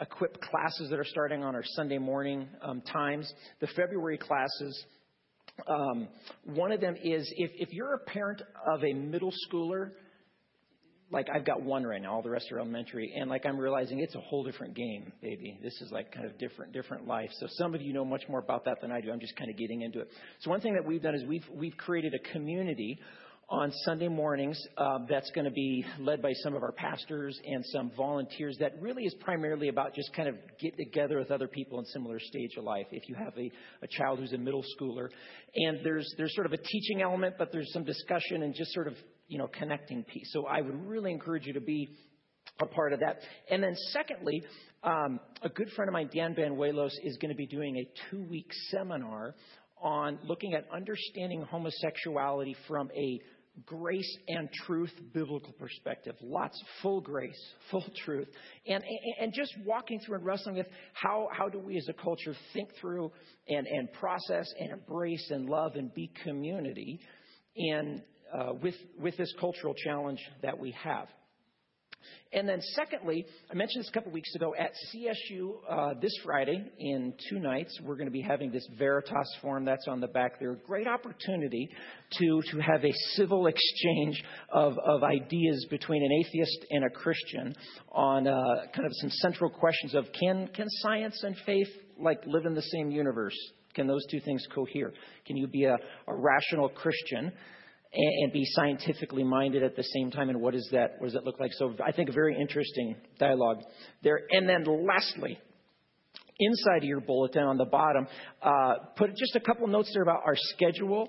equip classes that are starting on our Sunday morning um, times. The February classes, um, one of them is if, if you're a parent of a middle schooler, like I've got one right now, all the rest are elementary, and like I'm realizing it's a whole different game, baby. This is like kind of different, different life. So some of you know much more about that than I do. I'm just kind of getting into it. So one thing that we've done is we've we've created a community on Sunday mornings uh, that's going to be led by some of our pastors and some volunteers that really is primarily about just kind of get together with other people in similar stage of life. If you have a, a child who's a middle schooler, and there's there's sort of a teaching element, but there's some discussion and just sort of you know connecting piece. So I would really encourage you to be a part of that. And then secondly, um, a good friend of mine, Dan Banuelos, is going to be doing a two-week seminar on looking at understanding homosexuality from a grace and truth biblical perspective. Lots, full grace, full truth. And, and just walking through and wrestling with how, how do we as a culture think through and, and process and embrace and love and be community in, uh, with, with this cultural challenge that we have. And then, secondly, I mentioned this a couple weeks ago at CSU uh, this Friday in two nights. We're going to be having this Veritas Forum that's on the back there. A great opportunity to, to have a civil exchange of, of ideas between an atheist and a Christian on uh, kind of some central questions of can, can science and faith like live in the same universe? Can those two things cohere? Can you be a, a rational Christian? And, be scientifically minded at the same time. And what is that? What does that look like? So I think a very interesting dialogue there. And then lastly, inside of your bulletin on the bottom, uh, put just a couple notes there about our schedule.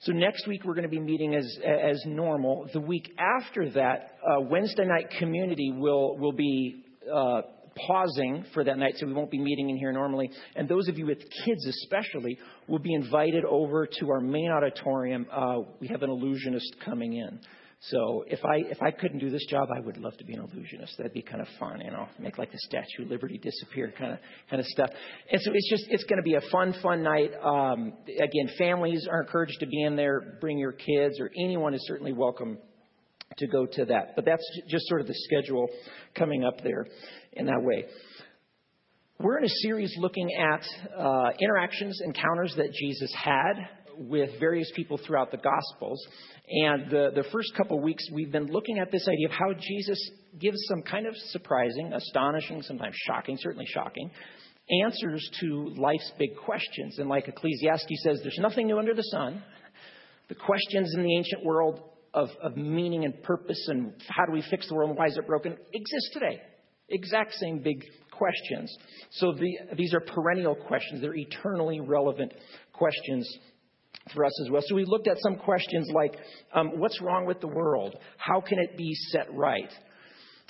So next week we're going to be meeting as as normal. The week after that, uh, Wednesday night community will will be uh, pausing for that night, so we won't be meeting in here normally. And those of you with kids, especially, will be invited over to our main auditorium. Uh, we have an illusionist coming in. So if I if I couldn't do this job, I would love to be an illusionist. That'd be kind of fun, you know, make like the Statue of Liberty disappear, kind of kind of stuff. And so it's just it's going to be a fun fun night. Um, again, families are encouraged to be in there. Bring your kids, or anyone is certainly welcome to go to that. But that's just sort of the schedule coming up there in that way. We're in a series looking at uh, interactions, encounters that Jesus had with various people throughout the Gospels. And the, the first couple weeks, we've been looking at this idea of how Jesus gives some kind of surprising, astonishing, sometimes shocking, certainly shocking, answers to life's big questions. And like Ecclesiastes says, there's nothing new under the sun. The questions in the ancient world of, of meaning and purpose and how do we fix the world and why is it broken exist today. Exact same big questions. So the, these are perennial questions. They're eternally relevant questions for us as well. So we looked at some questions like um, what's wrong with the world? How can it be set right?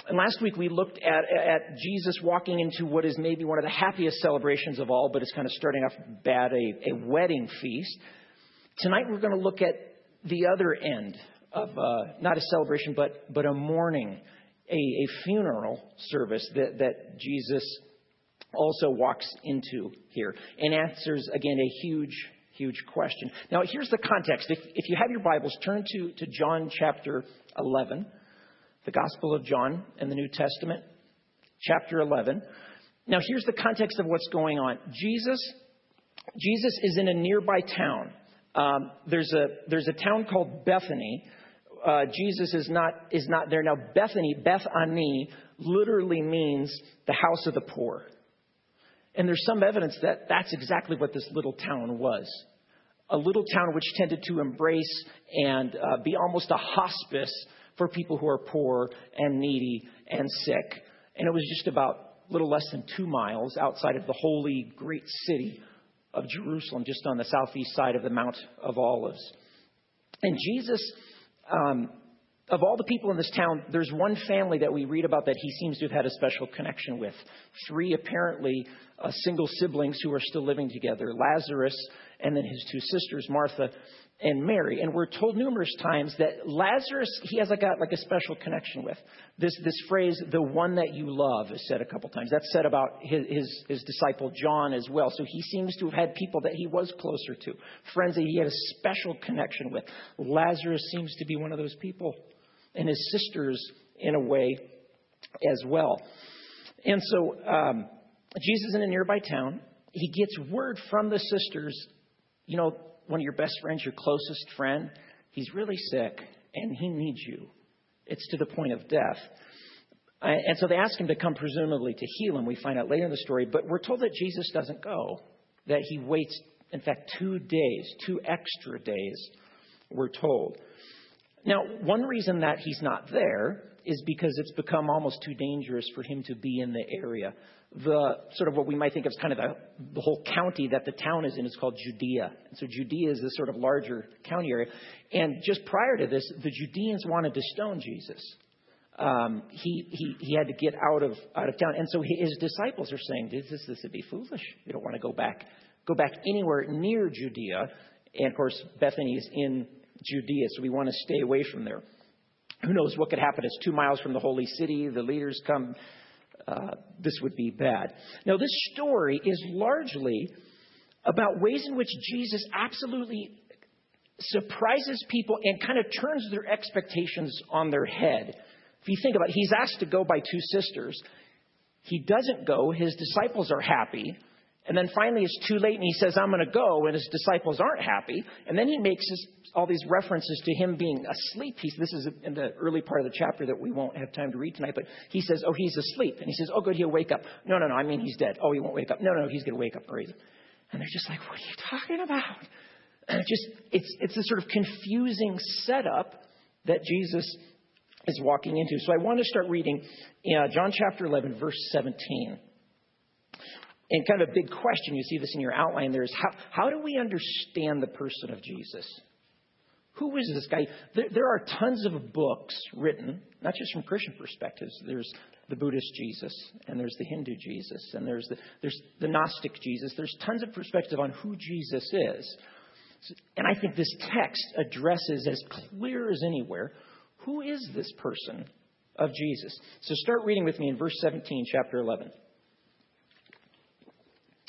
And last week we looked at, at Jesus walking into what is maybe one of the happiest celebrations of all, but it's kind of starting off bad a, a wedding feast. Tonight we're going to look at the other end of uh, not a celebration, but, but a mourning, a, a funeral service that, that Jesus also walks into here and answers, again, a huge, huge question. Now, here's the context. If, if you have your Bibles, turn to, to John chapter 11, the Gospel of John in the New Testament, chapter 11. Now, here's the context of what's going on. Jesus, Jesus is in a nearby town. Um, there's, a, there's a town called Bethany uh, Jesus is not, is not there. Now, Bethany, Beth Ani, literally means the house of the poor. And there's some evidence that that's exactly what this little town was. A little town which tended to embrace and uh, be almost a hospice for people who are poor and needy and sick. And it was just about a little less than two miles outside of the holy great city of Jerusalem, just on the southeast side of the Mount of Olives. And Jesus um, of all the people in this town, there's one family that we read about that he seems to have had a special connection with. Three apparently uh, single siblings who are still living together Lazarus, and then his two sisters, Martha and Mary. And we're told numerous times that Lazarus, he has like a, like a special connection with. This, this phrase, the one that you love, is said a couple times. That's said about his, his, his disciple John as well. So he seems to have had people that he was closer to, friends that he had a special connection with. Lazarus seems to be one of those people, and his sisters in a way as well. And so um, Jesus in a nearby town. He gets word from the sisters, you know, one of your best friends, your closest friend, he's really sick and he needs you. It's to the point of death. And so they ask him to come, presumably to heal him. We find out later in the story. But we're told that Jesus doesn't go, that he waits, in fact, two days, two extra days, we're told. Now, one reason that he's not there is because it's become almost too dangerous for him to be in the area. The sort of what we might think of as kind of the, the whole county that the town is in is called Judea. And so Judea is this sort of larger county area. And just prior to this, the Judeans wanted to stone Jesus. Um, he, he, he had to get out of, out of town. And so his disciples are saying, this, this, this would be foolish. We don't want to go back, go back anywhere near Judea. And of course, Bethany is in Judea, so we want to stay away from there. Who knows what could happen? It's two miles from the holy city. The leaders come. Uh, this would be bad. Now, this story is largely about ways in which Jesus absolutely surprises people and kind of turns their expectations on their head. If you think about it, he's asked to go by two sisters. He doesn't go. His disciples are happy. And then finally, it's too late, and he says, I'm going to go, and his disciples aren't happy. And then he makes his, all these references to him being asleep. He's, this is in the early part of the chapter that we won't have time to read tonight, but he says, Oh, he's asleep. And he says, Oh, good, he'll wake up. No, no, no, I mean, he's dead. Oh, he won't wake up. No, no, he's going to wake up raise. And they're just like, What are you talking about? And it just, it's, it's a sort of confusing setup that Jesus is walking into. So I want to start reading uh, John chapter 11, verse 17. And kind of a big question, you see this in your outline there, is how, how do we understand the person of Jesus? Who is this guy? There, there are tons of books written, not just from Christian perspectives. There's the Buddhist Jesus, and there's the Hindu Jesus, and there's the, there's the Gnostic Jesus. There's tons of perspective on who Jesus is. And I think this text addresses as clear as anywhere who is this person of Jesus. So start reading with me in verse 17, chapter 11.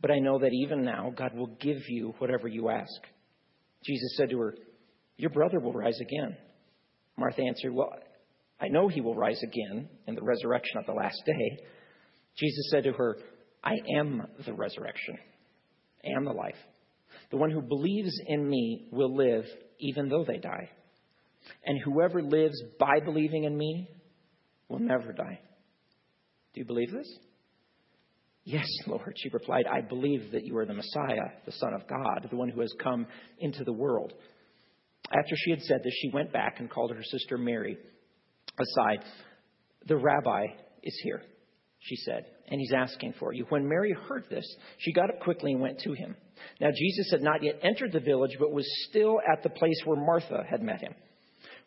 But I know that even now God will give you whatever you ask. Jesus said to her, Your brother will rise again. Martha answered, Well, I know he will rise again in the resurrection of the last day. Jesus said to her, I am the resurrection and the life. The one who believes in me will live even though they die. And whoever lives by believing in me will never die. Do you believe this? Yes, Lord, she replied, I believe that you are the Messiah, the Son of God, the one who has come into the world. After she had said this, she went back and called her sister Mary aside. The rabbi is here, she said, and he's asking for you. When Mary heard this, she got up quickly and went to him. Now, Jesus had not yet entered the village, but was still at the place where Martha had met him.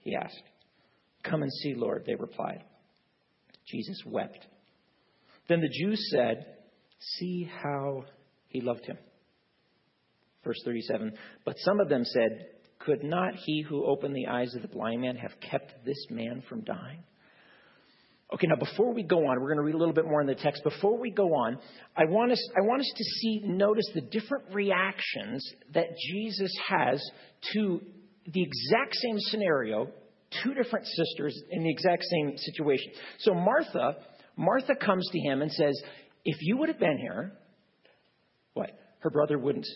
He asked. Come and see, Lord, they replied. Jesus wept. Then the Jews said, See how he loved him. Verse 37 But some of them said, Could not he who opened the eyes of the blind man have kept this man from dying? Okay, now before we go on, we're going to read a little bit more in the text. Before we go on, I want us, I want us to see, notice the different reactions that Jesus has to the exact same scenario, two different sisters in the exact same situation. So Martha, Martha comes to him and says, If you would have been here, what? Her brother wouldn't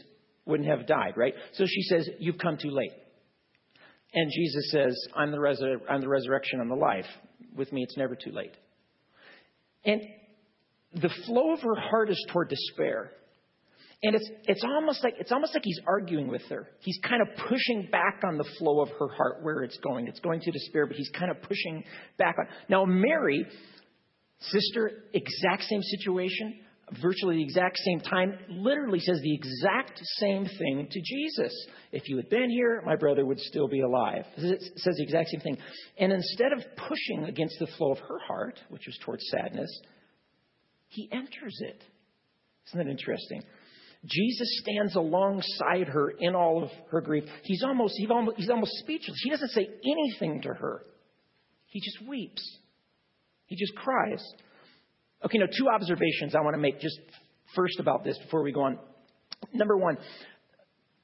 wouldn't have died, right? So she says, You've come too late. And Jesus says, I'm the, I'm the resurrection and the life. With me, it's never too late. And the flow of her heart is toward despair. And it's, it's almost like it's almost like he's arguing with her. He's kind of pushing back on the flow of her heart where it's going. It's going to despair, but he's kind of pushing back on. Now Mary, sister, exact same situation, virtually the exact same time, literally says the exact same thing to Jesus. If you had been here, my brother would still be alive. It says the exact same thing. And instead of pushing against the flow of her heart, which was towards sadness, he enters it. Isn't that interesting? Jesus stands alongside her in all of her grief. He's almost, he's almost, he's almost speechless. He doesn't say anything to her. He just weeps. He just cries. Okay, now two observations I want to make just first about this before we go on. Number one,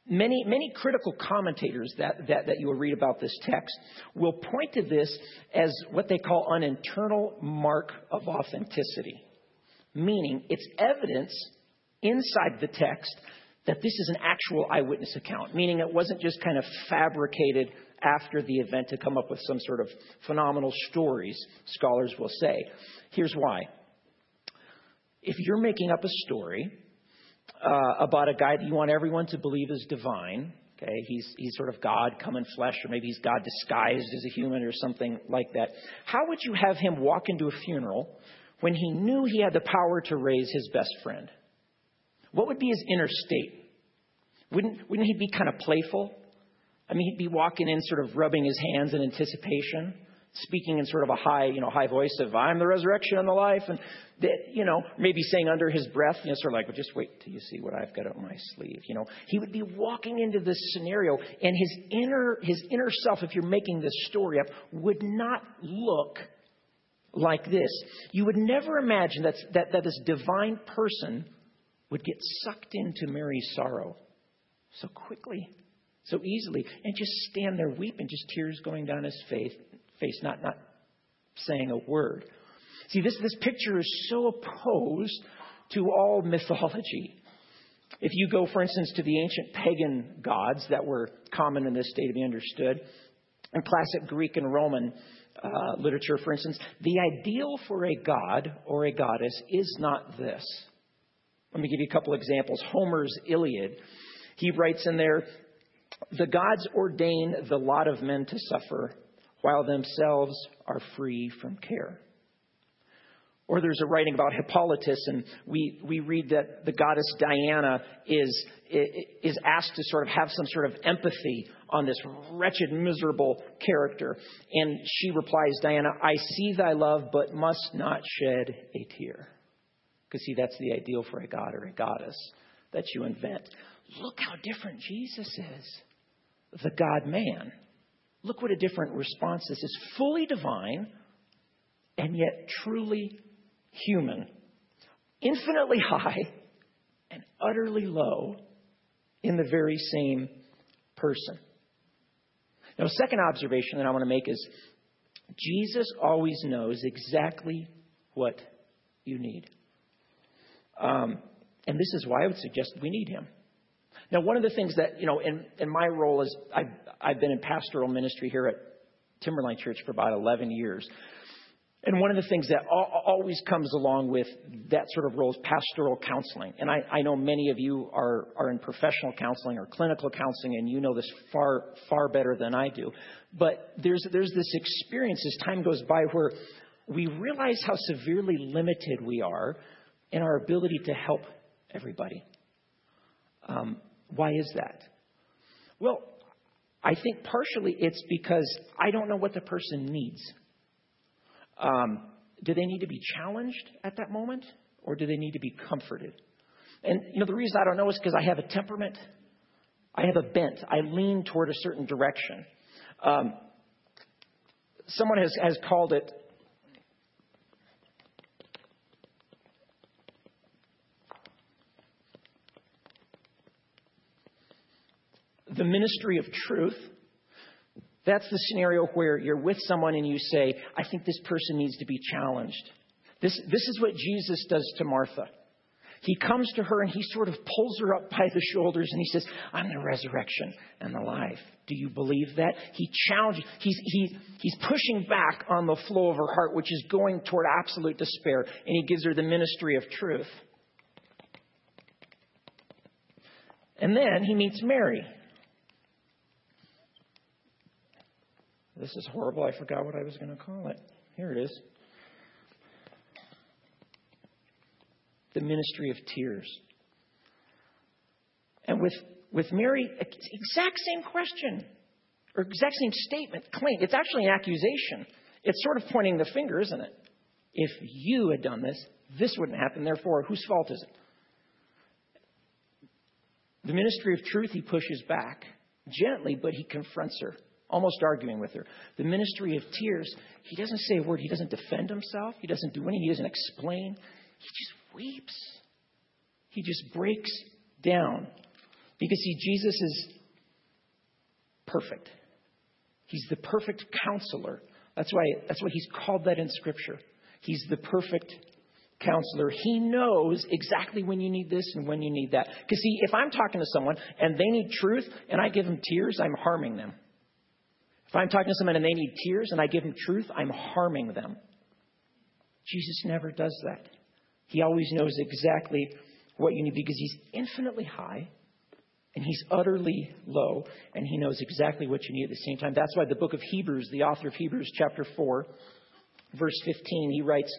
many, many critical commentators that, that, that you will read about this text will point to this as what they call an internal mark of authenticity, meaning it's evidence inside the text that this is an actual eyewitness account, meaning it wasn't just kind of fabricated after the event to come up with some sort of phenomenal stories, scholars will say. Here's why. If you're making up a story uh, about a guy that you want everyone to believe is divine, okay, he's, he's sort of God come in flesh, or maybe he's God disguised as a human or something like that, how would you have him walk into a funeral when he knew he had the power to raise his best friend? What would be his inner state? Wouldn't, wouldn't he be kind of playful? I mean, he'd be walking in, sort of rubbing his hands in anticipation, speaking in sort of a high, you know, high voice of "I'm the resurrection and the life," and that, you know, maybe saying under his breath, you know, sort of like, "Well, just wait till you see what I've got up my sleeve." You know, he would be walking into this scenario, and his inner, his inner self, if you're making this story up, would not look like this. You would never imagine that that, that this divine person would get sucked into Mary's sorrow so quickly, so easily, and just stand there weeping, just tears going down his face, face not, not saying a word. See, this, this picture is so opposed to all mythology. If you go, for instance, to the ancient pagan gods that were common in this day to be understood, in classic Greek and Roman uh, literature, for instance, the ideal for a god or a goddess is not this. Let me give you a couple examples. Homer's Iliad, he writes in there, the gods ordain the lot of men to suffer, while themselves are free from care. Or there's a writing about Hippolytus, and we, we read that the goddess Diana is, is asked to sort of have some sort of empathy on this wretched, miserable character. And she replies, Diana, I see thy love, but must not shed a tear. Because, see, that's the ideal for a god or a goddess that you invent. Look how different Jesus is, the God man. Look what a different response this is. Fully divine and yet truly human. Infinitely high and utterly low in the very same person. Now, second observation that I want to make is Jesus always knows exactly what you need. Um, and this is why I would suggest we need him. Now, one of the things that, you know, in, in my role is I've, I've been in pastoral ministry here at Timberline Church for about 11 years. And one of the things that always comes along with that sort of role is pastoral counseling. And I, I know many of you are, are in professional counseling or clinical counseling, and you know this far, far better than I do. But there's, there's this experience as time goes by where we realize how severely limited we are in our ability to help everybody. Um, why is that? Well, I think partially it's because I don't know what the person needs. Um, do they need to be challenged at that moment, or do they need to be comforted? And you know the reason I don't know is because I have a temperament, I have a bent, I lean toward a certain direction. Um, someone has, has called it the ministry of truth. That's the scenario where you're with someone and you say, I think this person needs to be challenged. This, this is what Jesus does to Martha. He comes to her and he sort of pulls her up by the shoulders and he says, I'm the resurrection and the life. Do you believe that? He challenges, he's, he, he's pushing back on the flow of her heart, which is going toward absolute despair, and he gives her the ministry of truth. And then he meets Mary. This is horrible. I forgot what I was going to call it. Here it is the ministry of tears. And with, with Mary, exact same question, or exact same statement, claim. It's actually an accusation. It's sort of pointing the finger, isn't it? If you had done this, this wouldn't happen. Therefore, whose fault is it? The ministry of truth, he pushes back gently, but he confronts her, almost arguing with her. The ministry of tears, he doesn't say a word. He doesn't defend himself. He doesn't do anything. He doesn't explain. He just weeps. He just breaks down. Because, see, Jesus is perfect. He's the perfect counselor. That's why, that's why he's called that in Scripture. He's the perfect counselor. He knows exactly when you need this and when you need that. Because, see, if I'm talking to someone and they need truth and I give them tears, I'm harming them. If I'm talking to someone and they need tears and I give them truth, I'm harming them. Jesus never does that. He always knows exactly what you need because he's infinitely high and he's utterly low and he knows exactly what you need at the same time. That's why the book of Hebrews, the author of Hebrews, chapter 4, verse 15, he writes,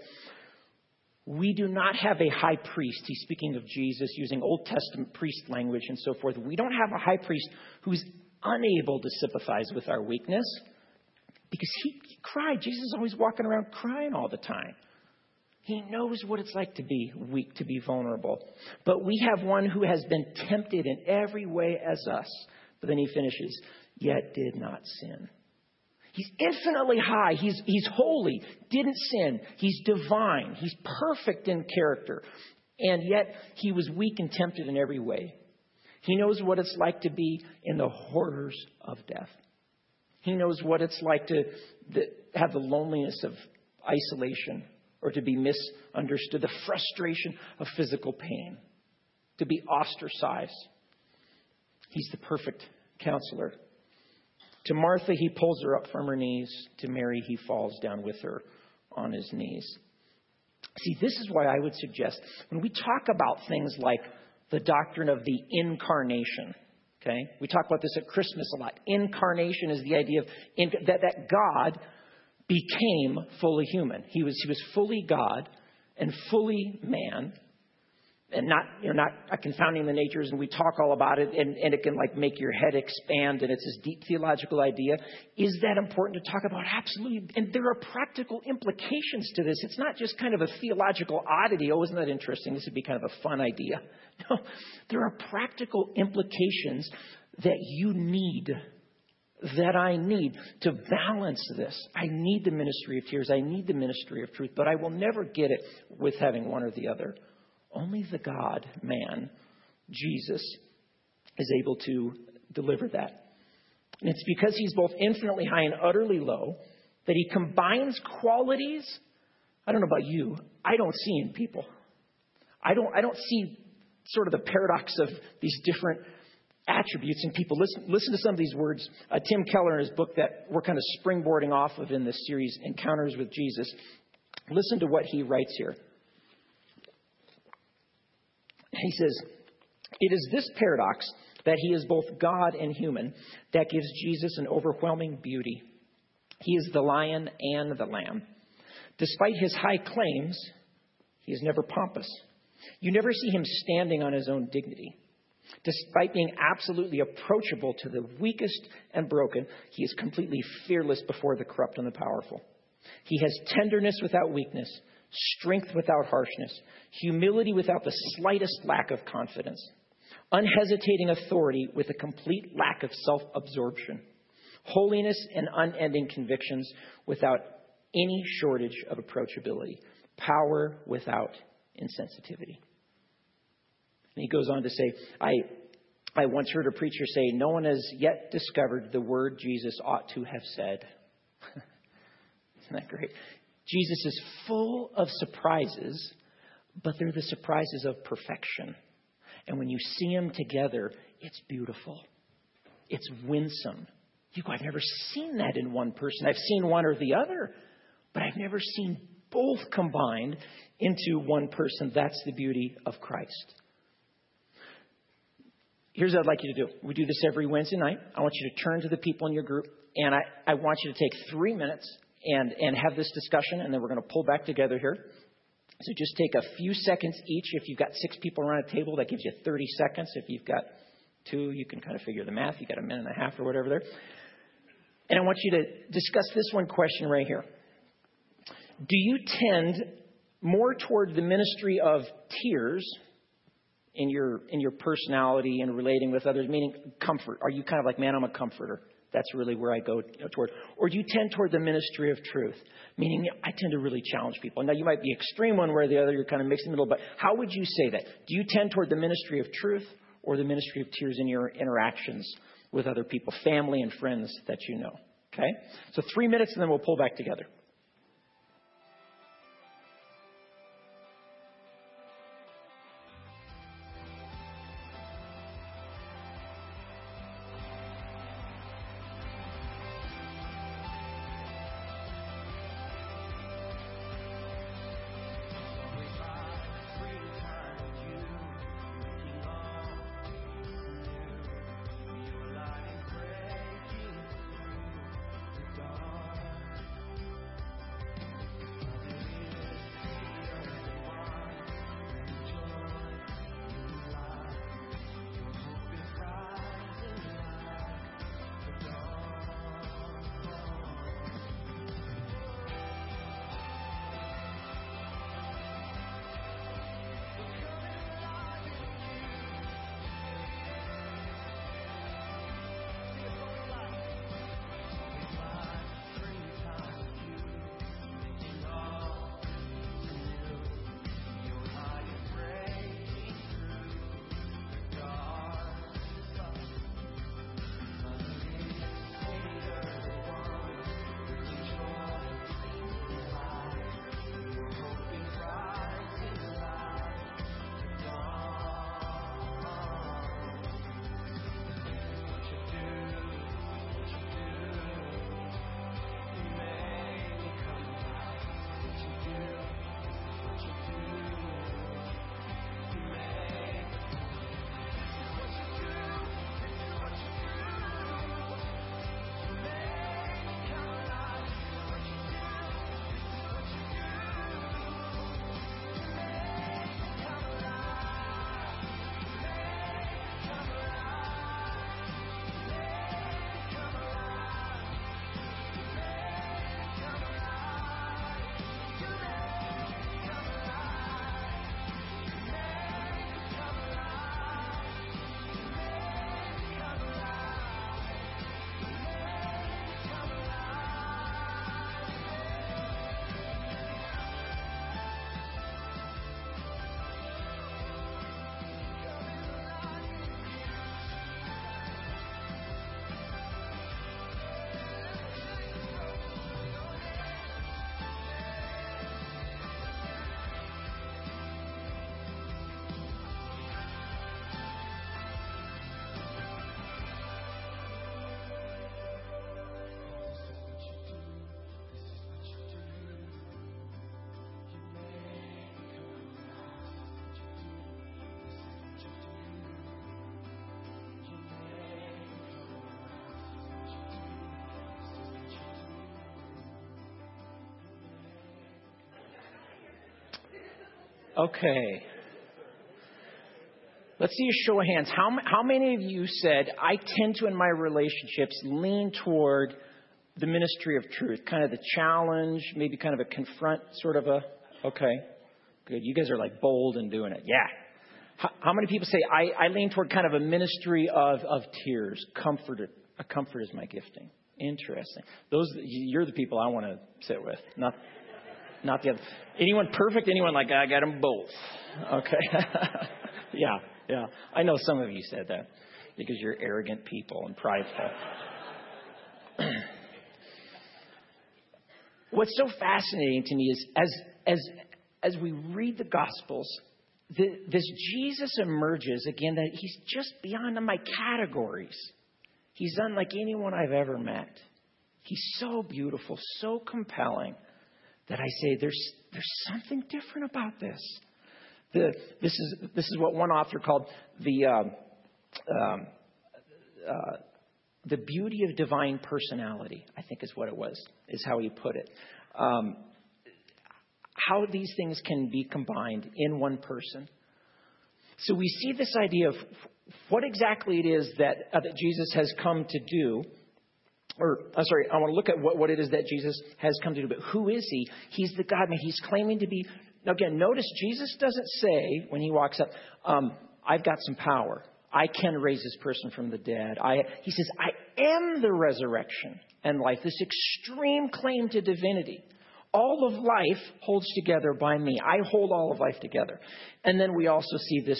we do not have a high priest. He's speaking of Jesus using Old Testament priest language and so forth. We don't have a high priest who's unable to sympathize with our weakness because he, he cried. Jesus is always walking around crying all the time. He knows what it's like to be weak, to be vulnerable. But we have one who has been tempted in every way as us. But then he finishes, yet did not sin. He's infinitely high. He's, he's holy, didn't sin. He's divine. He's perfect in character. And yet, he was weak and tempted in every way. He knows what it's like to be in the horrors of death. He knows what it's like to, have the loneliness of isolation or to be misunderstood, the frustration of physical pain, to be ostracized. He's the perfect counselor. To Martha, he pulls her up from her knees. To Mary, he falls down with her on his knees. See, this is why I would suggest when we talk about things like the doctrine of the incarnation, okay? We talk about this at Christmas a lot. Incarnation is the idea of in, that, that God became fully human. He was, he was fully God and fully man and not you know not confounding the natures and we talk all about it and, and it can like make your head expand and it's this deep theological idea. Is that important to talk about? Absolutely. And there are practical implications to this. It's not just kind of a theological oddity. Oh isn't that interesting? This would be kind of a fun idea. No. There are practical implications that you need that I need to balance this. I need the ministry of tears. I need the ministry of truth, but I will never get it with having one or the other. Only the God man, Jesus, is able to deliver that. And it's because he's both infinitely high and utterly low that he combines qualities. I don't know about you, I don't see in people. I don't, I don't see sort of the paradox of these different attributes in people. Listen, listen to some of these words. Uh, Tim Keller, in his book that we're kind of springboarding off of in this series, Encounters with Jesus, listen to what he writes here. He says, It is this paradox that he is both God and human that gives Jesus an overwhelming beauty. He is the lion and the lamb. Despite his high claims, he is never pompous. You never see him standing on his own dignity. Despite being absolutely approachable to the weakest and broken, he is completely fearless before the corrupt and the powerful. He has tenderness without weakness, strength without harshness, humility without the slightest lack of confidence, unhesitating authority with a complete lack of self absorption, holiness and unending convictions without any shortage of approachability, power without insensitivity. And he goes on to say, I, I once heard a preacher say, No one has yet discovered the word Jesus ought to have said. Isn't that great? Jesus is full of surprises, but they're the surprises of perfection. And when you see them together, it's beautiful. It's winsome. You go, I've never seen that in one person. I've seen one or the other, but I've never seen both combined into one person. That's the beauty of Christ. here's what I'd like you to do. We do this every Wednesday night. I want you to turn to the people in your group, and I, I want you to take three minutes and, and have this discussion, and then we're going to pull back together here. So just take a few seconds each. If you've got six people around a table, that gives you 30 seconds. If you've got two, you can kind of figure the math. You've got a minute and a half or whatever there. And I want you to discuss this one question right here. Do you tend more toward the ministry of tears in your in your personality and relating with others, meaning comfort? Are you kind of like, man, I'm a comforter? That's really where I go toward. Or do you tend toward the ministry of truth? Meaning, I tend to really challenge people. Now, you might be extreme one way or the other, you're kind of mixed in the middle, but how would you say that? Do you tend toward the ministry of truth or the ministry of tears in your interactions with other people, family and friends that you know? Okay? So, three minutes and then we'll pull back together. Okay. Let's see a show of hands. How, how many of you said, I tend to, in my relationships, lean toward the ministry of truth? Kind of the challenge, maybe kind of a confront sort of a. Okay. Good. You guys are like bold in doing it. Yeah. How, how many people say, I, I lean toward kind of a ministry of, of tears? Comfort, a comfort is my gifting. Interesting. Those, you're the people I want to sit with, not not the other. Anyone perfect? Anyone like, I got them both. Okay. yeah, yeah. I know some of you said that because you're arrogant people and prideful. What's so fascinating to me is as, as, as we read the Gospels, the, this Jesus emerges again that he's just beyond my categories. He's unlike anyone I've ever met. He's so beautiful, so compelling that I say there's, there's something different about this. The, this, is, this is what one author called the, um, um, uh, the beauty of divine personality, I think is what it was, is how he put it. Um, how these things can be combined in one person. So we see this idea of what exactly it is that, uh, that Jesus has come to do. Or, I'm sorry, I want to look at what, what it is that Jesus has come to do. But who is he? He's the God man. He's claiming to be. Now, again, notice Jesus doesn't say when he walks up, um, I've got some power. I can raise this person from the dead. I, he says, I am the resurrection and life. This extreme claim to divinity. All of life holds together by me. I hold all of life together. And then we also see this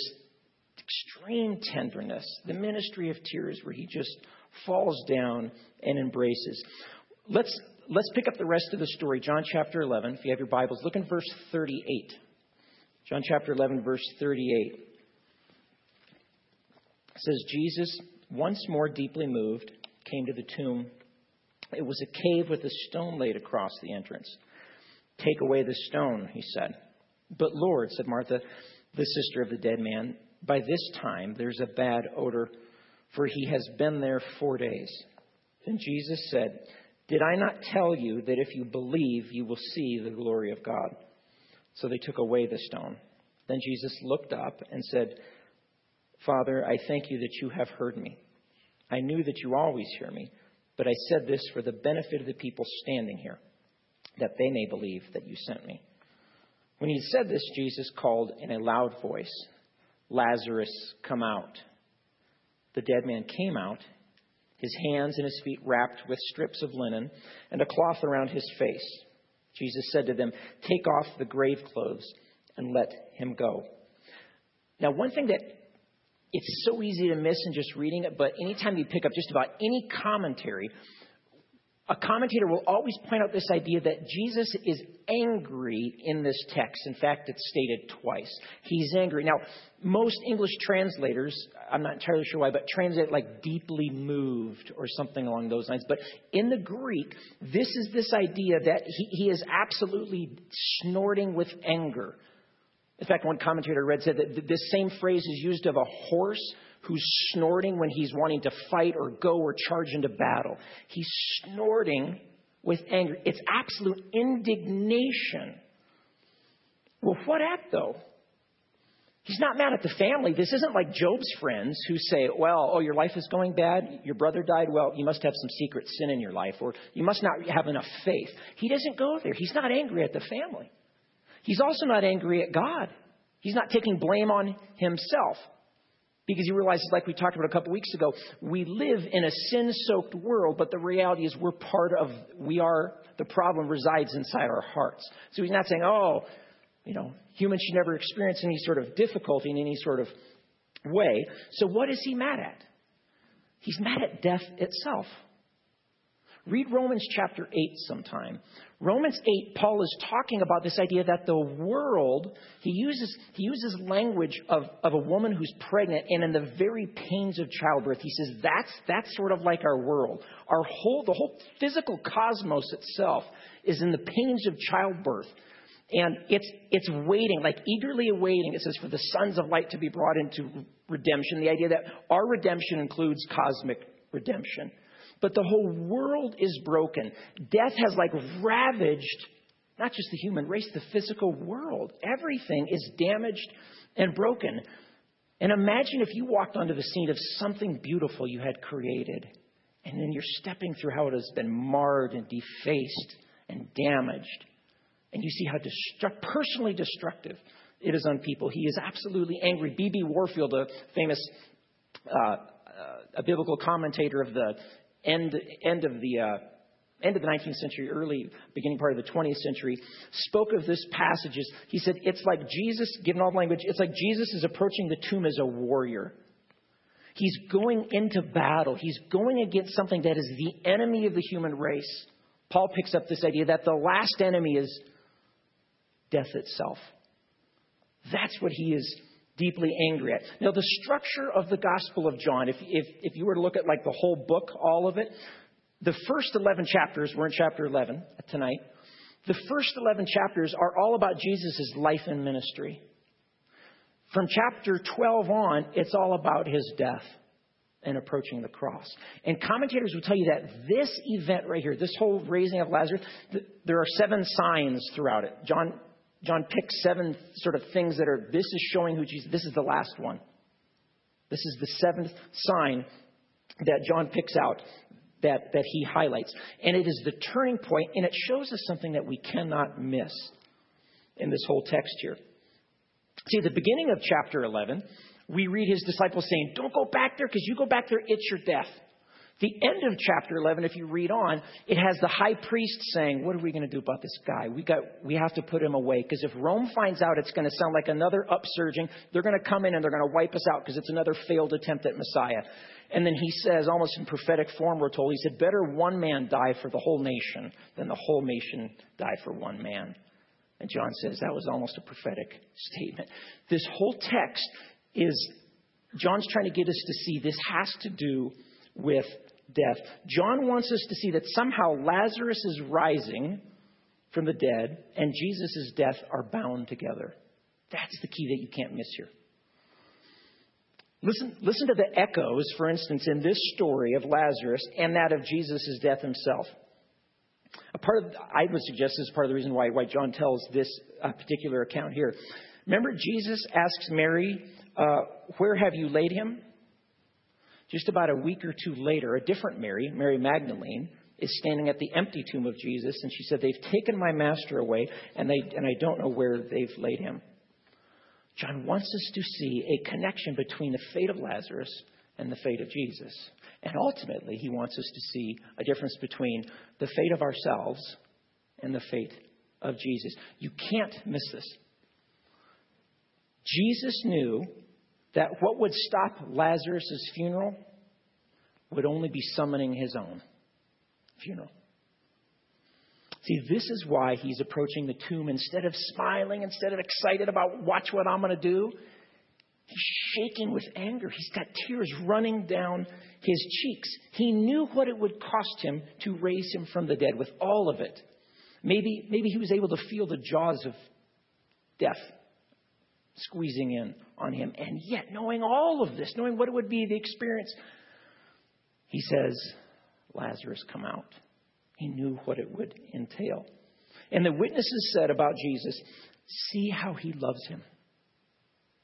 extreme tenderness, the ministry of tears, where he just falls down and embraces. Let's, let's pick up the rest of the story. John chapter 11. If you have your Bibles, look in verse 38. John chapter 11, verse 38. It says, Jesus, once more deeply moved, came to the tomb. It was a cave with a stone laid across the entrance. Take away the stone, he said. But Lord, said Martha, the sister of the dead man, by this time there's a bad odor, for he has been there four days. Then Jesus said, Did I not tell you that if you believe, you will see the glory of God? So they took away the stone. Then Jesus looked up and said, Father, I thank you that you have heard me. I knew that you always hear me, but I said this for the benefit of the people standing here that they may believe that you sent me. When he said this, Jesus called in a loud voice, Lazarus, come out. The dead man came out, his hands and his feet wrapped with strips of linen and a cloth around his face. Jesus said to them, Take off the grave clothes and let him go. Now, one thing that it's so easy to miss in just reading it, but anytime you pick up just about any commentary, a commentator will always point out this idea that Jesus is angry in this text. In fact, it's stated twice. He's angry. Now, most English translators, I'm not entirely sure why, but translate like deeply moved or something along those lines. But in the Greek, this is this idea that he, he is absolutely snorting with anger. In fact, one commentator read said that this same phrase is used of a horse who's snorting when he's wanting to fight or go or charge into battle. He's snorting with anger. It's absolute indignation. Well, what at though? He's not mad at the family. This isn't like Job's friends who say, well, oh, your life is going bad. Your brother died. Well, you must have some secret sin in your life, or you must not have enough faith. He doesn't go there. He's not angry at the family. He's also not angry at God. He's not taking blame on himself because he realizes, like we talked about a couple weeks ago, we live in a sin soaked world, but the reality is we're part of, we are, the problem resides inside our hearts. So he's not saying, oh, you know, humans should never experience any sort of difficulty in any sort of way. So what is he mad at? He's mad at death itself. Read Romans chapter 8 sometime. Romans 8, Paul is talking about this idea that the world, he uses, he uses language of, of a woman who's pregnant and in the very pains of childbirth. He says that's, that's sort of like our world. Our whole, the whole physical cosmos itself is in the pains of childbirth. And it's, it's waiting, like eagerly awaiting, it says, for the sons of light to be brought into redemption. The idea that our redemption includes cosmic redemption. But the whole world is broken. Death has like ravaged not just the human race, the physical world. Everything is damaged and broken. And imagine if you walked onto the scene of something beautiful you had created, and then you're stepping through how it has been marred and defaced and damaged. And you see how destru- personally destructive it is on people. He is absolutely angry. B.B. Warfield, a famous uh, uh, a biblical commentator of the end, end of the uh, end of the 19th century, early beginning part of the 20th century, spoke of this passages. He said, It's like Jesus, given all the language, it's like Jesus is approaching the tomb as a warrior. He's going into battle. He's going against something that is the enemy of the human race. Paul picks up this idea that the last enemy is death itself. That's what he is deeply angry at. Now, the structure of the Gospel of John, if, if, if you were to look at like the whole book, all of it, the first 11 chapters, we're in chapter 11 tonight, the first 11 chapters are all about Jesus' life and ministry. From chapter 12 on, it's all about his death. and approaching the cross. And commentators will tell you that this event right here, this whole raising of Lazarus, th- there are seven signs throughout it. John, John picks seven sort of things that are, this is showing who Jesus, this is the last one. This is the seventh sign that John picks out that, that he highlights. And it is the turning point, and it shows us something that we cannot miss in this whole text here. See, at the beginning of chapter 11, we read his disciples saying, Don't go back there because you go back there, it's your death. The end of chapter 11, if you read on, it has the high priest saying, What are we going to do about this guy? We, got, we have to put him away because if Rome finds out, it's going to sound like another upsurging. They're going to come in and they're going to wipe us out because it's another failed attempt at Messiah. And then he says, almost in prophetic form, we're told, he said, Better one man die for the whole nation than the whole nation die for one man. And John says that was almost a prophetic statement. This whole text is, John's trying to get us to see this has to do with death. John wants us to see that somehow Lazarus is rising from the dead and Jesus' death are bound together. That's the key that you can't miss here. Listen, listen to the echoes, for instance, in this story of Lazarus and that of Jesus' death himself. A part of, I would suggest this is part of the reason why, why John tells this uh, particular account here. Remember, Jesus asks Mary, uh, Where have you laid him? Just about a week or two later, a different Mary, Mary Magdalene, is standing at the empty tomb of Jesus, and she said, They've taken my master away, and, they, and I don't know where they've laid him. John wants us to see a connection between the fate of Lazarus and the fate of Jesus. And ultimately, he wants us to see a difference between the fate of ourselves and the fate of Jesus. You can't miss this. Jesus knew that what would stop Lazarus' funeral would only be summoning his own funeral. See, this is why he's approaching the tomb instead of smiling, instead of excited about watch what I'm going to do. He's shaking with anger. He's got tears running down his cheeks. He knew what it would cost him to raise him from the dead with all of it. Maybe, maybe he was able to feel the jaws of death squeezing in on him. And yet, knowing all of this, knowing what it would be, the experience, he says, Lazarus, come out. He knew what it would entail. And the witnesses said about Jesus, see how he loves him.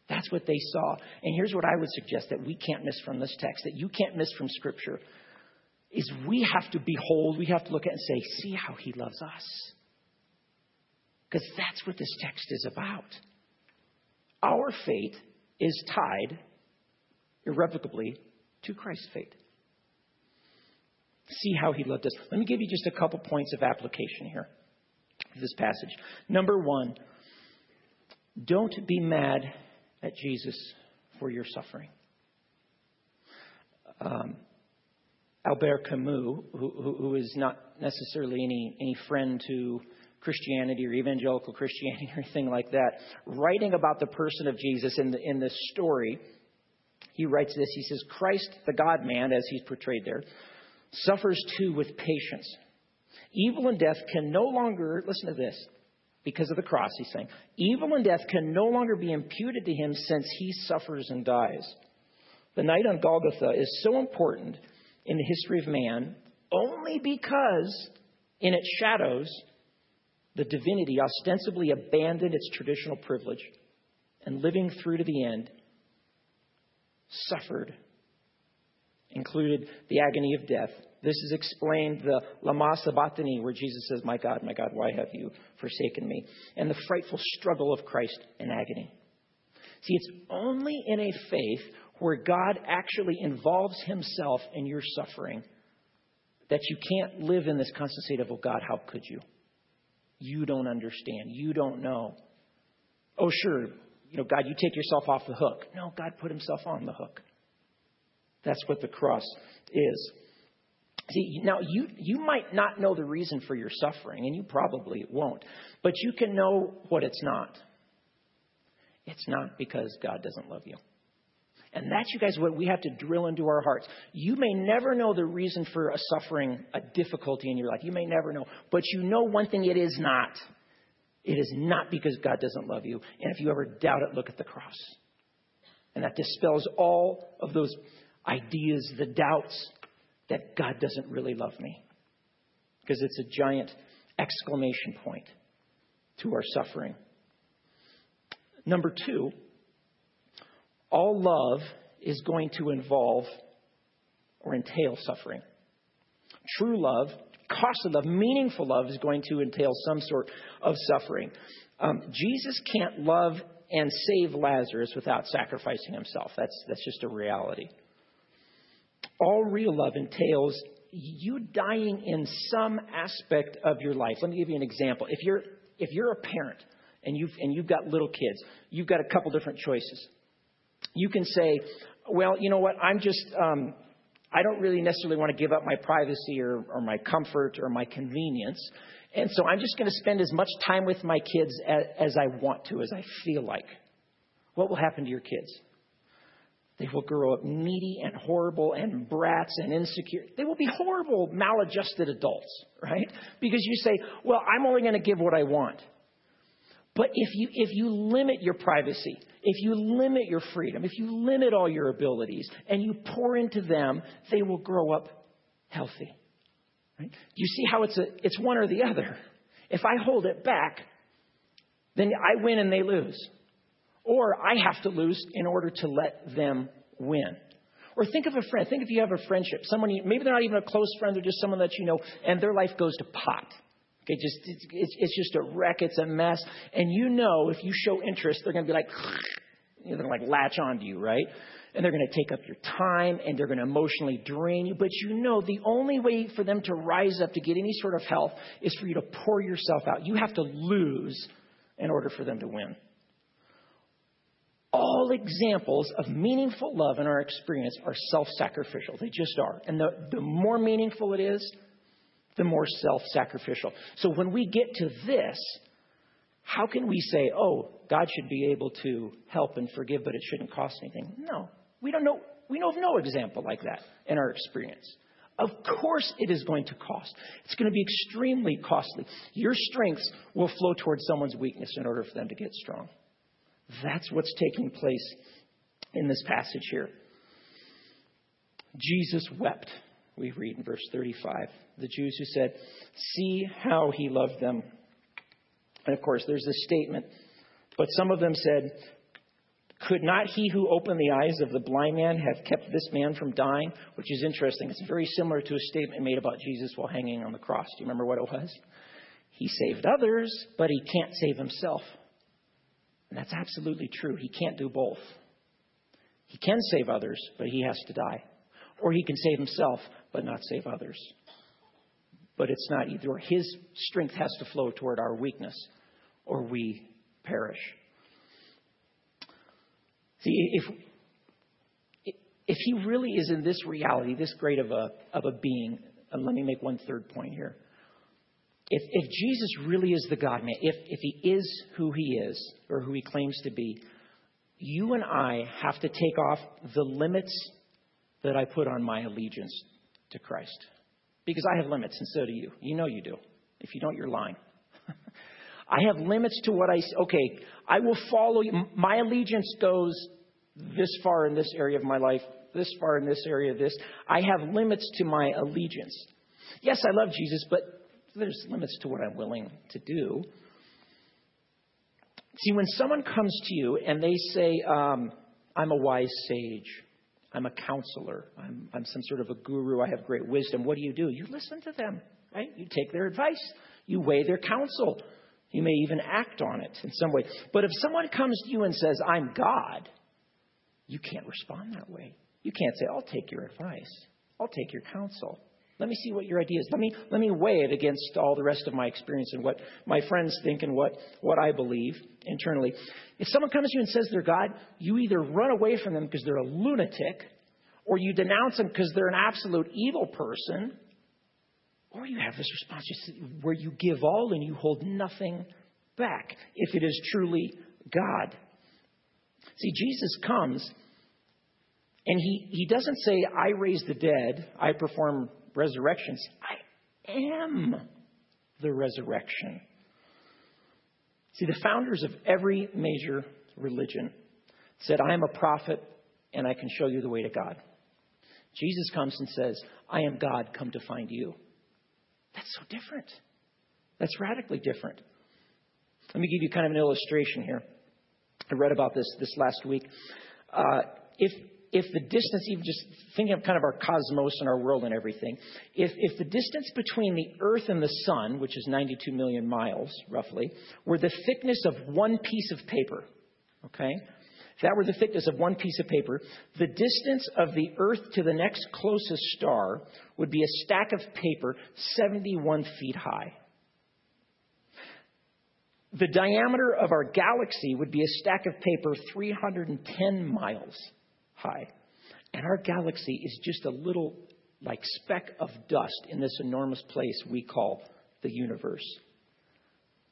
That's what they saw. And here's what I would suggest that we can't miss from this text, that you can't miss from Scripture, is we have to behold, we have to look at and say, see how he loves us. Because that's what this text is about. Our fate is tied irrevocably to Christ's fate. See how he loved us. Let me give you just a couple points of application here this passage. Number one, don't be mad at Jesus for your suffering. Um, Albert Camus, who, who is not necessarily any, any friend to Christianity or evangelical Christianity or anything like that, writing about the person of Jesus in, the, in this story, he writes this. He says, Christ, the God man, as he's portrayed there, suffers too with patience. Evil and death can no longer, listen to this, because of the cross, he's saying. Evil and death can no longer be imputed to him since he suffers and dies. The night on Golgotha is so important in the history of man only because in its shadows, the divinity ostensibly abandoned its traditional privilege and living through to the end, suffered, included the agony of death, this is explained the Lama Sabachthani, where Jesus says, My God, my God, why have you forsaken me? And the frightful struggle of Christ in agony. See, it's only in a faith where God actually involves himself in your suffering that you can't live in this constant state of, oh God, how could you? You don't understand. You don't know. Oh, sure, you know, God, you take yourself off the hook. No, God put himself on the hook. That's what the cross is. See, now you, you might not know the reason for your suffering, and you probably won't, but you can know what it's not. It's not because God doesn't love you. And that's, you guys, what we have to drill into our hearts. You may never know the reason for a suffering, a difficulty in your life. You may never know. But you know one thing it is not. It is not because God doesn't love you. And if you ever doubt it, look at the cross. And that dispels all of those ideas, the doubts that God doesn't really love me. Because it's a giant exclamation point to our suffering. Number two, all love is going to involve or entail suffering. True love, costly love, meaningful love is going to entail some sort of suffering. Um, Jesus can't love and save Lazarus without sacrificing himself. That's, that's just a reality. All real love entails you dying in some aspect of your life. Let me give you an example. If you're, if you're a parent and you've, and you've got little kids, you've got a couple different choices. You can say, well, you know what, I'm just, um, I don't really necessarily want to give up my privacy or, or my comfort or my convenience. And so I'm just going to spend as much time with my kids as, as I want to, as I feel like. What will happen to your kids? They will grow up needy and horrible and brats and insecure. They will be horrible, maladjusted adults, right? Because you say, well, I'm only going to give what I want. But if you, if you limit your privacy, if you limit your freedom, if you limit all your abilities and you pour into them, they will grow up healthy. Right? You see how it's, a, it's one or the other? If I hold it back, then I win and they lose. Or I have to lose in order to let them win. Or think of a friend. Think if you have a friendship. Someone, you, maybe they're not even a close friend, they're just someone that you know, and their life goes to pot. Okay, just it's, it's, it's just a wreck. It's a mess. And you know, if you show interest, they're going to be like, they're going to like latch onto you, right? And they're going to take up your time and they're going to emotionally drain you. But you know, the only way for them to rise up to get any sort of health is for you to pour yourself out. You have to lose in order for them to win. All examples of meaningful love in our experience are self sacrificial. They just are. And the, the more meaningful it is, the more self sacrificial. So when we get to this, how can we say, oh, God should be able to help and forgive, but it shouldn't cost anything? No. We don't know. We know of no example like that in our experience. Of course, it is going to cost. It's going to be extremely costly. Your strengths will flow towards someone's weakness in order for them to get strong. That's what's taking place in this passage here. Jesus wept, we read in verse 35. The Jews who said, See how he loved them. And of course, there's this statement, but some of them said, Could not he who opened the eyes of the blind man have kept this man from dying? Which is interesting. It's very similar to a statement made about Jesus while hanging on the cross. Do you remember what it was? He saved others, but he can't save himself. And that's absolutely true. He can't do both. He can save others, but he has to die. Or he can save himself, but not save others. But it's not either. His strength has to flow toward our weakness, or we perish. See, if, if he really is in this reality, this great of a, of a being, and let me make one third point here. If, if Jesus really is the God man, if, if he is who he is, or who he claims to be, you and I have to take off the limits that I put on my allegiance to Christ. Because I have limits, and so do you. You know you do. If you don't, you're lying. I have limits to what I okay. I will follow you. My allegiance goes this far in this area of my life, this far in this area of this. I have limits to my allegiance. Yes, I love Jesus, but there's limits to what I'm willing to do. See, when someone comes to you and they say, um, I'm a wise sage, I'm a counselor, I'm, I'm some sort of a guru, I have great wisdom, what do you do? You listen to them, right? You take their advice, you weigh their counsel. You may even act on it in some way. But if someone comes to you and says, I'm God, you can't respond that way. You can't say, I'll take your advice, I'll take your counsel. Let me see what your idea is. Let me, let me weigh it against all the rest of my experience and what my friends think and what, what I believe internally. If someone comes to you and says they're God, you either run away from them because they're a lunatic, or you denounce them because they're an absolute evil person, or you have this response where you give all and you hold nothing back if it is truly God. See, Jesus comes and he, he doesn't say, I raise the dead, I perform resurrections. I am the resurrection. See, the founders of every major religion said, I am a prophet and I can show you the way to God. Jesus comes and says, I am God, come to find you. That's so different. That's radically different. Let me give you kind of an illustration here. I read about this this last week. Uh, if if the distance, even just thinking of kind of our cosmos and our world and everything, if, if the distance between the Earth and the Sun, which is 92 million miles roughly, were the thickness of one piece of paper, okay? If that were the thickness of one piece of paper, the distance of the Earth to the next closest star would be a stack of paper 71 feet high. The diameter of our galaxy would be a stack of paper 310 miles high. And our galaxy is just a little like speck of dust in this enormous place we call the universe.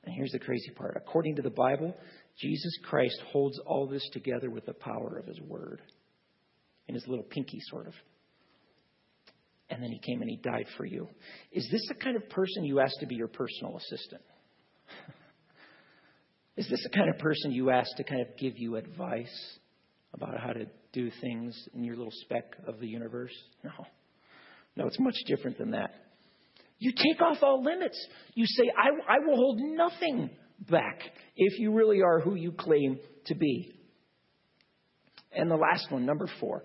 And here's the crazy part. According to the Bible, Jesus Christ holds all this together with the power of his word in his little pinky, sort of. And then he came and he died for you. Is this the kind of person you ask to be your personal assistant? Is this the kind of person you ask to kind of give you advice about how to do things in your little speck of the universe? No. No, it's much different than that. You take off all limits. You say, I, I will hold nothing back if you really are who you claim to be. And the last one, number four,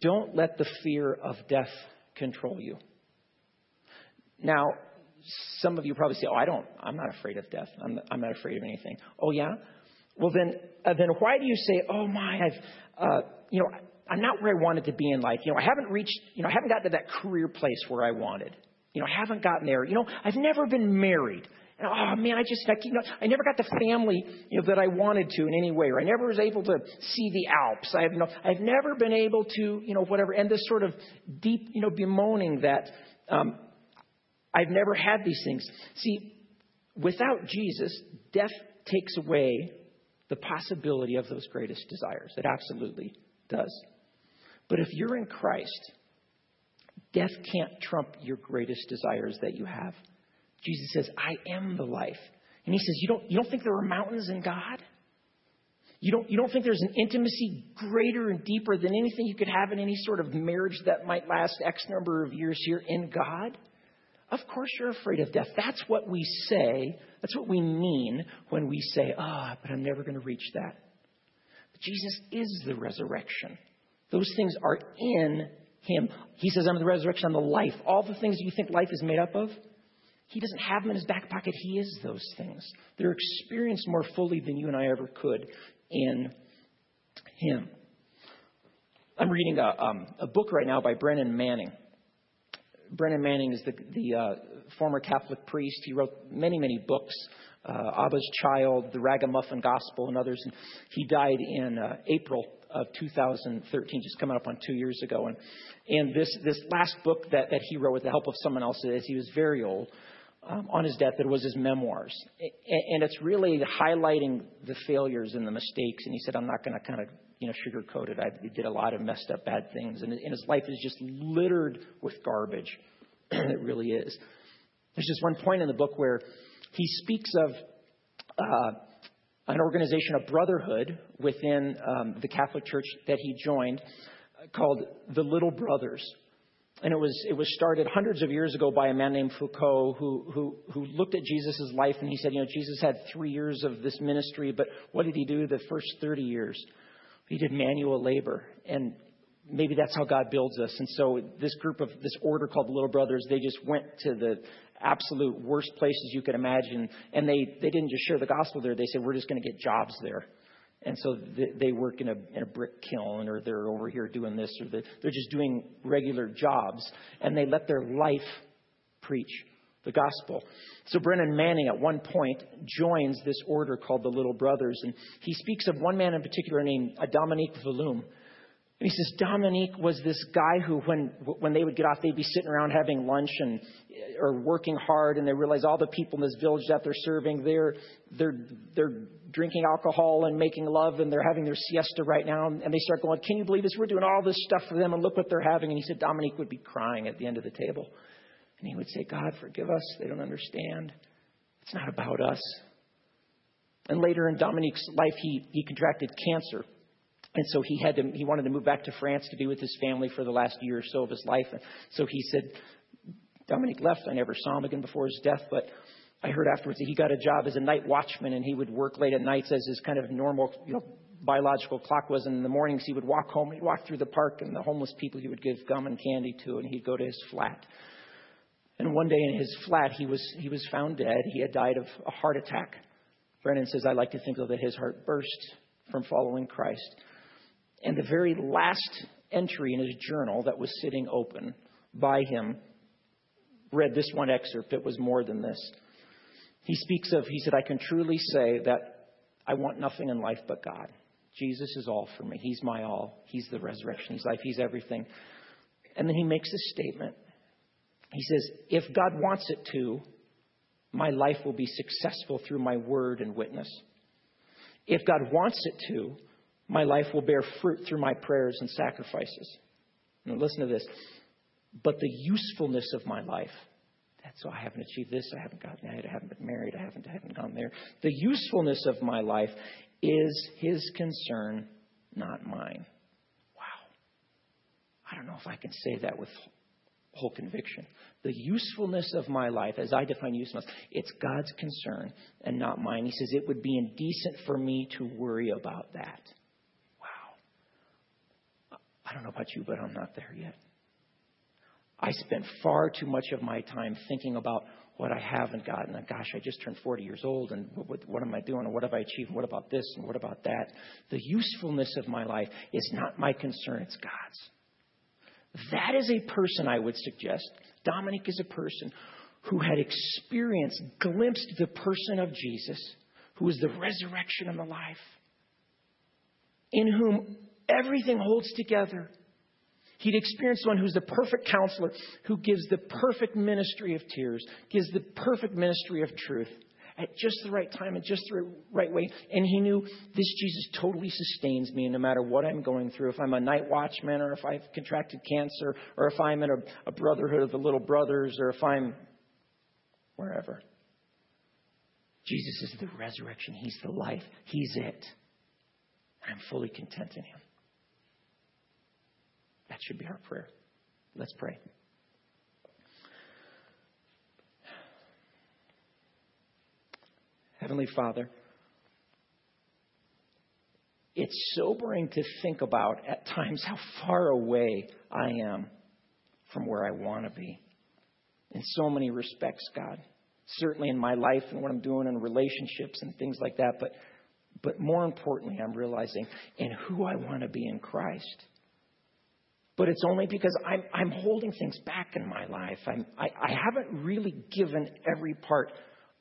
don't let the fear of death control you. Now, some of you probably say, "Oh, I don't. I'm not afraid of death. I'm, I'm not afraid of anything." Oh, yeah. Well, then, uh, then why do you say, "Oh my, I've, uh, you know, I'm not where I wanted to be in life. You know, I haven't reached, you know, I haven't gotten to that career place where I wanted. You know, I haven't gotten there. You know, I've never been married. And, oh man, I just, I, you know, I never got the family, you know, that I wanted to in any way, or I never was able to see the Alps. I have, know, I've never been able to, you know, whatever. And this sort of deep, you know, bemoaning that um, I've never had these things. See, without Jesus, death takes away the possibility of those greatest desires. It absolutely does. But if you're in Christ, death can't trump your greatest desires that you have. Jesus says, I am the life. And he says, You don't, you don't think there are mountains in God? You don't, you don't think there's an intimacy greater and deeper than anything you could have in any sort of marriage that might last X number of years here in God? Of course you're afraid of death. That's what we say. That's what we mean when we say, ah, oh, but I'm never going to reach that. But Jesus is the resurrection. Those things are in him. He says, I'm the resurrection, I'm the life. All the things you think life is made up of, he doesn't have them in his back pocket. He is those things. They're experienced more fully than you and I ever could in him. I'm reading a, um, a book right now by Brennan Manning. Brennan Manning is the, the uh, former Catholic priest. He wrote many, many books. Uh, Abba's Child, The Ragamuffin Gospel, and others. And he died in uh, April of 2013, just coming up on two years ago. And, and this, this last book that, that he wrote with the help of someone else, as he was very old, um, on his deathbed was his memoirs. And, and it's really highlighting the failures and the mistakes. And he said, I'm not going to kind of you know, sugarcoat it. I did a lot of messed up bad things. And, and his life is just littered with garbage. it really is. There's just one point in the book where he speaks of uh, an organization, a brotherhood within um, the Catholic Church that he joined called the Little Brothers. And it was, it was started hundreds of years ago by a man named Foucauld who, who, who looked at Jesus' life and he said, you know, Jesus had three years of this ministry, but what did he do the first 30 years? He did manual labor. And maybe that's how God builds us. And so this group of this order called the Little Brothers, they just went to the absolute worst places you could imagine. And they, they didn't just share the gospel there. They said, we're just going to get jobs there. And so they, work in a, in a brick kiln or they're over here doing this or they're just doing regular jobs. And they let their life preach the gospel. So Brennan Manning at one point joins this order called the Little Brothers, and he speaks of one man in particular named uh, Dominique Voillaume. And he says Dominique was this guy who, when when they would get off, they'd be sitting around having lunch and uh, or working hard, and they realize all the people in this village that they're serving, they're they're they're drinking alcohol and making love, and they're having their siesta right now, and they start going, "Can you believe this? We're doing all this stuff for them, and look what they're having." And he said Dominique would be crying at the end of the table, and he would say, "God, forgive us. They don't understand. It's not about us." And later in Dominique's life, he he contracted cancer And so he had to, he wanted to move back to France to be with his family for the last year or so of his life. And so he said, Dominique left. I never saw him again before his death, but I heard afterwards that he got a job as a night watchman and he would work late at nights as his kind of normal, you know, biological clock was. And in the mornings he would walk home, he'd walk through the park and the homeless people he would give gum and candy to and he'd go to his flat. And one day in his flat, he was, he was found dead. He had died of a heart attack. Brennan says, I like to think that his heart burst from following Christ. And the very last entry in his journal that was sitting open by him read this one excerpt. It was more than this. He speaks of, he said, I can truly say that I want nothing in life but God. Jesus is all for me. He's my all. He's the resurrection. He's life. He's everything. And then he makes a statement. He says, If God wants it to, my life will be successful through my word and witness. If God wants it to, my life will bear fruit through my prayers and sacrifices. Now, listen to this. But the usefulness of my life, that's so I haven't achieved this, I haven't gotten married, I haven't been married, I haven't, I haven't gone there. The usefulness of my life is his concern, not mine. Wow. I don't know if I can say that with whole conviction. The usefulness of my life, as I define usefulness, it's God's concern and not mine. He says it would be indecent for me to worry about that. Wow. I don't know about you, but I'm not there yet. I spent far too much of my time thinking about what I haven't gotten. And gosh, I just turned 40 years old, and what, what, what am I doing? And what have I achieved? And what about this? And what about that? The usefulness of my life is not my concern, it's God's. That is a person I would suggest. Dominique is a person who had experienced, glimpsed the person of Jesus, who is the resurrection and the life, in whom everything holds together He'd experienced one who's the perfect counselor, who gives the perfect ministry of tears, gives the perfect ministry of truth at just the right time and just the right way. And he knew this Jesus totally sustains me no matter what I'm going through. If I'm a night watchman or if I've contracted cancer or if I'm in a, a brotherhood of the little brothers or if I'm wherever. Jesus is the resurrection. He's the life. He's it. I'm fully content in him. That should be our prayer. Let's pray. Heavenly Father, it's sobering to think about at times how far away I am from where I want to be. In so many respects, God. Certainly in my life and what I'm doing in relationships and things like that, but but more importantly, I'm realizing in who I want to be in Christ but it's only because I'm, I'm holding things back in my life. I'm, I, I haven't really given every part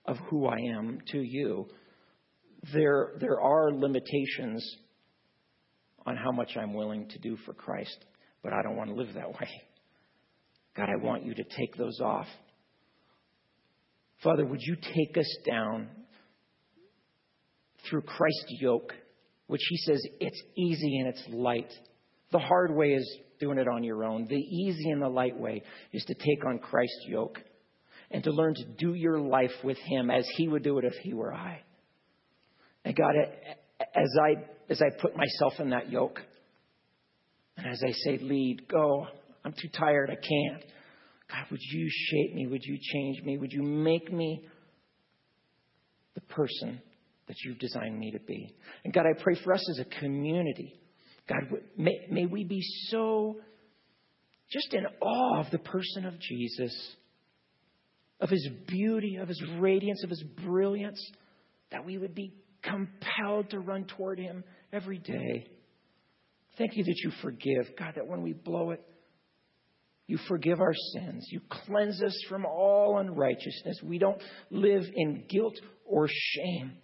of who I am to you. There, there are limitations on how much I'm willing to do for Christ, but I don't want to live that way. God, I want you to take those off. Father, would you take us down through Christ's yoke, which he says it's easy and it's light. The hard way is doing it on your own. The easy and the light way is to take on Christ's yoke and to learn to do your life with Him as He would do it if He were I. And God, as I as I put myself in that yoke, and as I say, lead, go, I'm too tired, I can't. God, would you shape me? Would you change me? Would you make me the person that you've designed me to be? And God, I pray for us as a community God, may, may we be so just in awe of the person of Jesus, of his beauty, of his radiance, of his brilliance, that we would be compelled to run toward him every day. Thank you that you forgive, God, that when we blow it, you forgive our sins. You cleanse us from all unrighteousness. We don't live in guilt or shame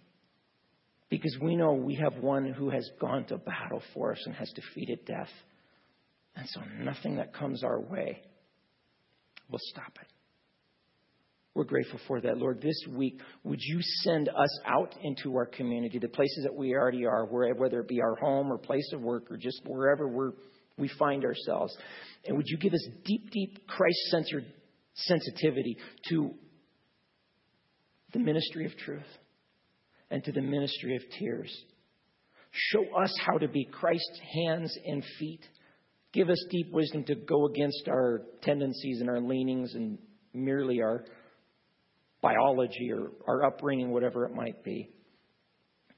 because we know we have one who has gone to battle for us and has defeated death. And so nothing that comes our way will stop it. We're grateful for that. Lord, this week, would you send us out into our community, the places that we already are, whether it be our home or place of work or just wherever we're, we find ourselves. And would you give us deep, deep Christ centered sensitivity to the ministry of truth? and to the ministry of tears. Show us how to be Christ's hands and feet. Give us deep wisdom to go against our tendencies and our leanings and merely our biology or our upbringing, whatever it might be.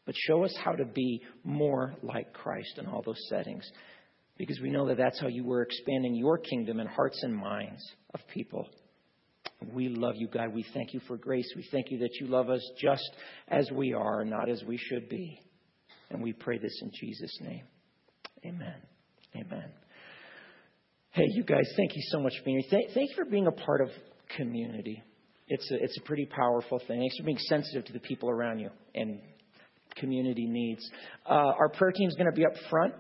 But show us how to be more like Christ in all those settings. Because we know that that's how you were expanding your kingdom in hearts and minds of people. We love you, God. We thank you for grace. We thank you that you love us just as we are, not as we should be. And we pray this in Jesus' name. Amen. Amen. Hey, you guys, thank you so much for being here. Thank, thank you for being a part of community. It's a, it's a pretty powerful thing. Thanks for being sensitive to the people around you and community needs. Uh, our prayer team is going to be up front.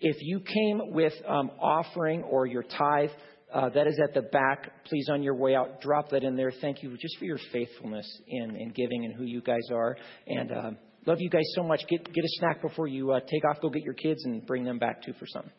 If you came with um, offering or your tithe, uh, that is at the back. Please, on your way out, drop that in there. Thank you just for your faithfulness in, in giving and who you guys are. And uh, love you guys so much. Get, get a snack before you uh, take off. Go get your kids and bring them back too for something.